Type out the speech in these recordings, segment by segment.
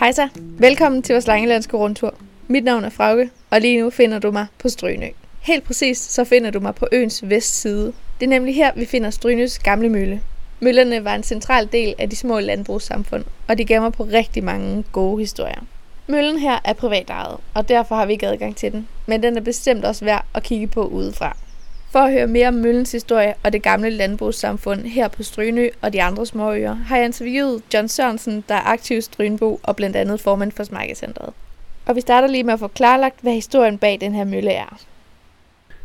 Hej så. Velkommen til vores Langelandske rundtur. Mit navn er Frauke, og lige nu finder du mig på Strynø. Helt præcist så finder du mig på øens vestside. Det er nemlig her, vi finder Strynøs gamle mølle. Møllerne var en central del af de små landbrugssamfund, og de gemmer på rigtig mange gode historier. Møllen her er privat ejet, og derfor har vi ikke adgang til den, men den er bestemt også værd at kigge på udefra. For at høre mere om Møllens historie og det gamle landbrugssamfund her på Strynø og de andre småøer, har jeg interviewet John Sørensen, der er aktiv Strynbo og blandt andet formand for Smarkecenteret. Og vi starter lige med at få klarlagt, hvad historien bag den her mølle er.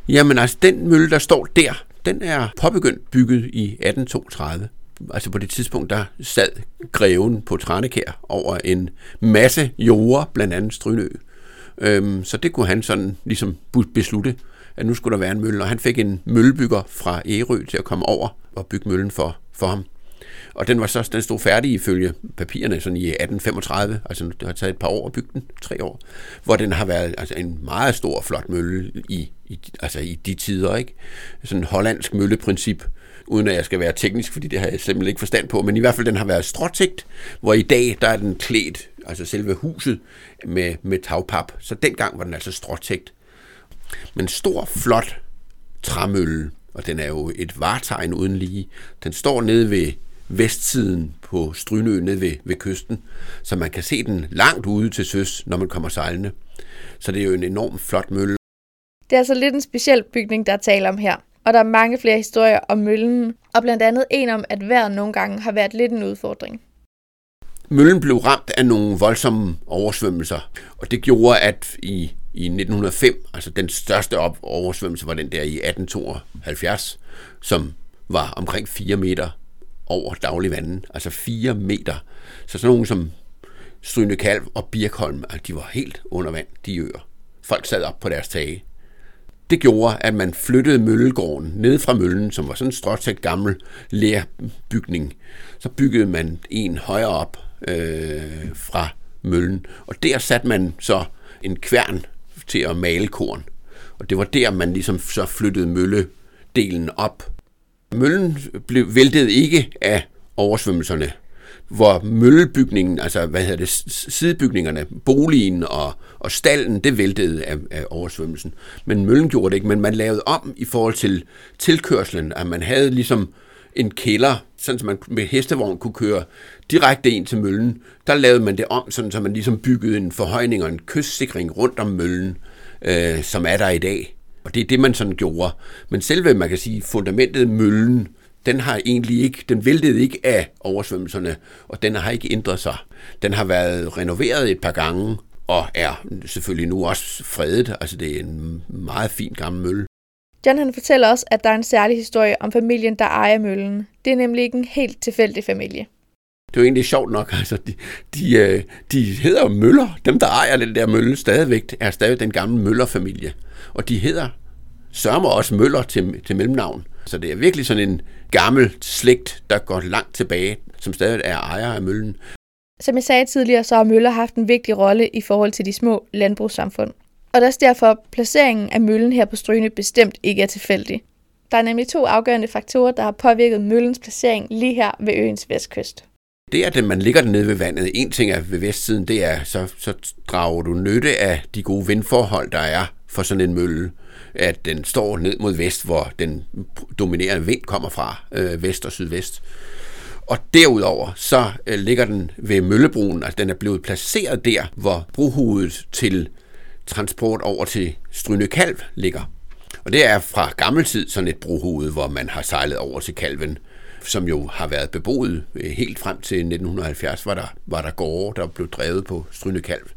Jamen altså, den mølle, der står der, den er påbegyndt bygget i 1832. Altså på det tidspunkt, der sad greven på Tranekær over en masse jorder, blandt andet Strynø. Øhm, så det kunne han sådan ligesom beslutte at nu skulle der være en mølle, og han fik en møllebygger fra Ærø til at komme over og bygge møllen for, for ham. Og den var så, den stod færdig ifølge papirerne sådan i 1835, altså det har taget et par år at bygge den, tre år, hvor den har været altså en meget stor, flot mølle i, i, altså i de tider, ikke? Sådan en hollandsk mølleprincip, uden at jeg skal være teknisk, fordi det har jeg simpelthen ikke forstand på, men i hvert fald den har været stråtægt, hvor i dag, der er den klædt, altså selve huset, med, med tagpap. Så dengang var den altså stråtægt. Men stor, flot træmølle, og den er jo et vartegn uden lige. Den står nede ved vestsiden på Strynø, nede ved, ved kysten, så man kan se den langt ude til søs, når man kommer sejlende. Så det er jo en enorm flot mølle. Det er altså lidt en speciel bygning, der er tale om her. Og der er mange flere historier om møllen, og blandt andet en om, at vejret nogle gange har været lidt en udfordring. Møllen blev ramt af nogle voldsomme oversvømmelser, og det gjorde, at i i 1905, altså den største op oversvømmelse var den der i 1872, som var omkring 4 meter over daglig vandet, altså 4 meter. Så sådan nogen som Stryne Kalv og Birkholm, altså de var helt under vand, de øer. Folk sad op på deres tage. Det gjorde, at man flyttede møllegården ned fra møllen, som var sådan en stråtægt gammel lærbygning. Så byggede man en højere op øh, fra møllen, og der satte man så en kværn til at male korn. Og det var der, man ligesom så flyttede mølledelen op. Møllen blev væltet ikke af oversvømmelserne, hvor møllebygningen, altså hvad hedder det, sidebygningerne, boligen og, og stallen, det væltede af, af oversvømmelsen. Men møllen gjorde det ikke, men man lavede om i forhold til tilkørslen, at man havde ligesom en kælder, sådan så man med hestevogn kunne køre direkte ind til møllen. Der lavede man det om, sådan så man ligesom byggede en forhøjning og en kystsikring rundt om møllen, øh, som er der i dag. Og det er det, man sådan gjorde. Men selve, man kan sige, fundamentet møllen, den har egentlig ikke, den væltede ikke af oversvømmelserne, og den har ikke ændret sig. Den har været renoveret et par gange, og er selvfølgelig nu også fredet. Altså det er en meget fin gammel mølle. John han fortæller også, at der er en særlig historie om familien, der ejer møllen. Det er nemlig ikke en helt tilfældig familie. Det er jo egentlig sjovt nok, altså de, de, øh, de hedder Møller. Dem, der ejer den der mølle stadigvæk, er stadig den gamle Møller-familie. Og de hedder sørger også Møller til, til mellemnavn. Så det er virkelig sådan en gammel slægt, der går langt tilbage, som stadig er ejer af møllen. Som jeg sagde tidligere, så har Møller haft en vigtig rolle i forhold til de små landbrugssamfund. Og der er derfor placeringen af møllen her på Stryne bestemt ikke er tilfældig. Der er nemlig to afgørende faktorer, der har påvirket møllens placering lige her ved øens vestkyst. Det er, at man ligger nede ved vandet. En ting er ved vestsiden, det er, så, så drager du nytte af de gode vindforhold, der er for sådan en mølle. At den står ned mod vest, hvor den dominerende vind kommer fra, øh, vest og sydvest. Og derudover så øh, ligger den ved Møllebroen, altså den er blevet placeret der, hvor brohovedet til transport over til Stryne Kalv ligger. Og det er fra gammeltid sådan et brohoved, hvor man har sejlet over til Kalven, som jo har været beboet øh, helt frem til 1970, var der, var der gårde, der blev drevet på Stryne Kalv.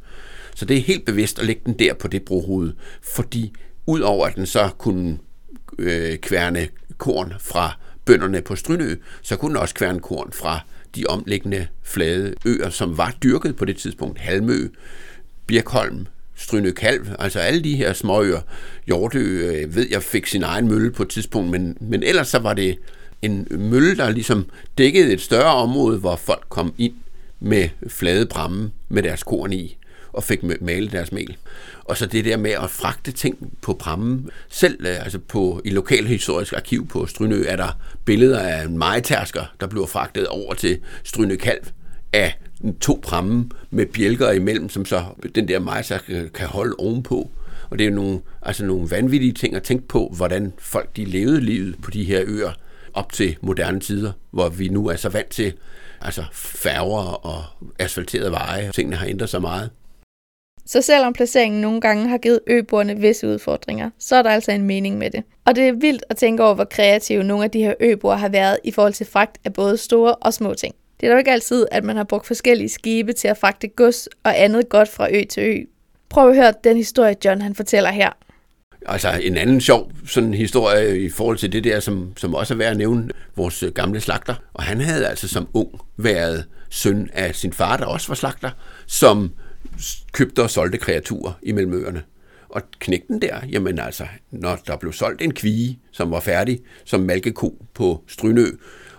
Så det er helt bevidst at lægge den der på det brohoved, fordi udover at den så kunne øh, kværne korn fra bønderne på Strynø, så kunne den også kværne korn fra de omliggende flade øer, som var dyrket på det tidspunkt. Halmø, Birkholm, Stryne Kalv, altså alle de her småøer. Hjortø øh, ved jeg fik sin egen mølle på et tidspunkt, men, men ellers så var det en mølle, der ligesom dækkede et større område, hvor folk kom ind med flade bramme med deres korn i og fik malet deres mel. Og så det der med at fragte ting på prammen. Selv øh, altså på, i Lokalhistorisk Arkiv på Strynø er der billeder af en majtærsker, der bliver fragtet over til Strynø Kalv af to pramme med bjælker imellem, som så den der majs kan holde ovenpå. Og det er nogle, altså nogle vanvittige ting at tænke på, hvordan folk de levede livet på de her øer op til moderne tider, hvor vi nu er så vant til altså færger og asfalterede veje. Tingene har ændret sig meget. Så selvom placeringen nogle gange har givet øboerne visse udfordringer, så er der altså en mening med det. Og det er vildt at tænke over, hvor kreative nogle af de her øboer har været i forhold til fragt af både store og små ting. Det er dog ikke altid, at man har brugt forskellige skibe til at fragte gods og andet godt fra ø til ø. Prøv at høre den historie, John han fortæller her. Altså en anden sjov sådan historie i forhold til det der, som, som også er værd at nævne, vores gamle slagter. Og han havde altså som ung været søn af sin far, der også var slagter, som købte og solgte kreaturer i Mellemøerne. Og knægten der, jamen altså, når der blev solgt en kvige, som var færdig som malkeko på Strynø,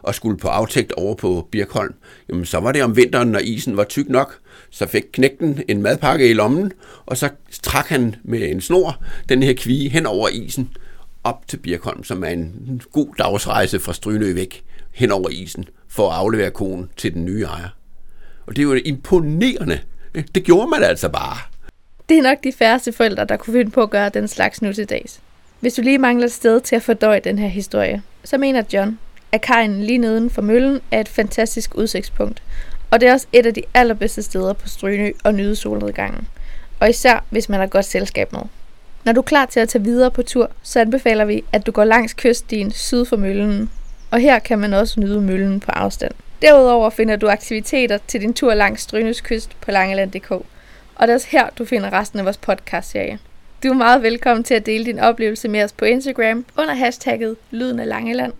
og skulle på aftægt over på Birkholm, jamen så var det om vinteren, når isen var tyk nok, så fik knægten en madpakke i lommen, og så trak han med en snor den her kvige hen over isen, op til Birkholm, som er en god dagsrejse fra Strynø væk, hen over isen, for at aflevere konen til den nye ejer. Og det er jo imponerende. Det gjorde man altså bare. Det er nok de færreste forældre, der kunne finde på at gøre den slags nu til dags. Hvis du lige mangler et sted til at fordøje den her historie, så mener John, er kajen lige neden for møllen er et fantastisk udsigtspunkt, og det er også et af de allerbedste steder på Strynø at nyde solnedgangen. Og især hvis man har godt selskab med. Når du er klar til at tage videre på tur, så anbefaler vi, at du går langs kyststien syd for møllen. Og her kan man også nyde møllen på afstand. Derudover finder du aktiviteter til din tur langs Strynøs kyst på langeland.dk. Og det er også her, du finder resten af vores podcast-serie. Du er meget velkommen til at dele din oplevelse med os på Instagram under hashtagget Lyden af Langeland.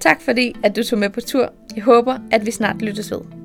Tak fordi, at du tog med på tur. Jeg håber, at vi snart lyttes ved.